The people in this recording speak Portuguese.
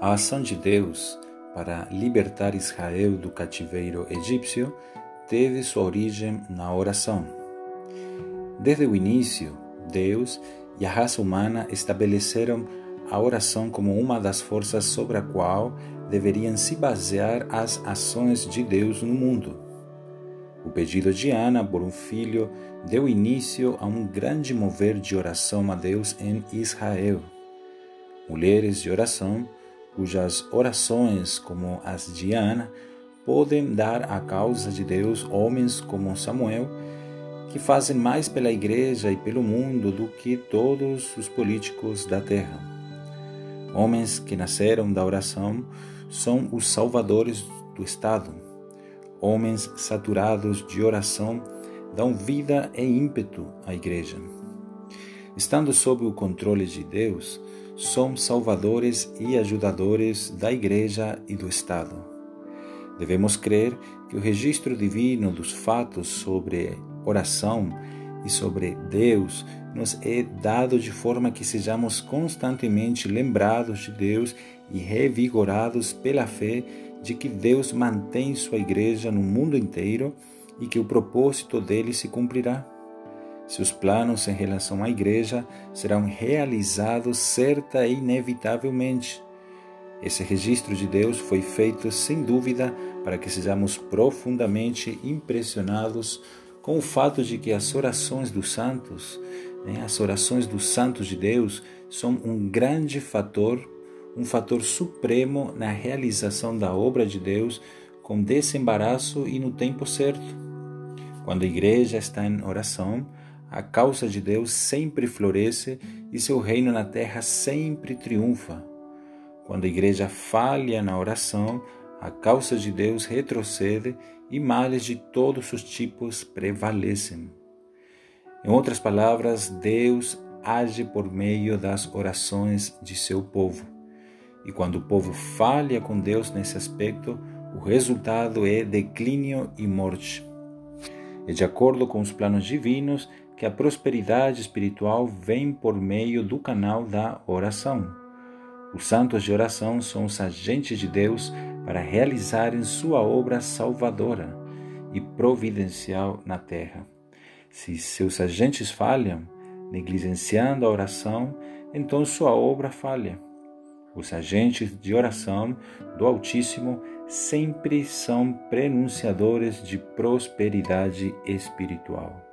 A ação de Deus para libertar Israel do cativeiro egípcio teve sua origem na oração. Desde o início, Deus e a raça humana estabeleceram a oração como uma das forças sobre a qual deveriam se basear as ações de Deus no mundo. O pedido de Ana por um filho deu início a um grande mover de oração a Deus em Israel. Mulheres de oração cujas orações, como as de Ana, podem dar à causa de Deus homens como Samuel, que fazem mais pela igreja e pelo mundo do que todos os políticos da terra. Homens que nasceram da oração são os salvadores do Estado. Homens saturados de oração dão vida e ímpeto à igreja. Estando sob o controle de Deus, somos salvadores e ajudadores da Igreja e do Estado. Devemos crer que o registro divino dos fatos sobre oração e sobre Deus nos é dado de forma que sejamos constantemente lembrados de Deus e revigorados pela fé de que Deus mantém sua igreja no mundo inteiro e que o propósito dele se cumprirá. Seus planos em relação à igreja serão realizados certa e inevitavelmente. Esse registro de Deus foi feito sem dúvida para que sejamos profundamente impressionados com o fato de que as orações dos santos, né, as orações dos santos de Deus, são um grande fator, um fator supremo na realização da obra de Deus com desembaraço e no tempo certo. Quando a igreja está em oração, a causa de Deus sempre floresce e seu reino na terra sempre triunfa. Quando a igreja falha na oração, a causa de Deus retrocede e males de todos os tipos prevalecem. Em outras palavras, Deus age por meio das orações de seu povo. E quando o povo falha com Deus nesse aspecto, o resultado é declínio e morte. É de acordo com os planos divinos que a prosperidade espiritual vem por meio do canal da oração. Os santos de oração são os agentes de Deus para realizarem sua obra salvadora e providencial na terra. Se seus agentes falham, negligenciando a oração, então sua obra falha. Os agentes de oração do Altíssimo sempre são prenunciadores de prosperidade espiritual.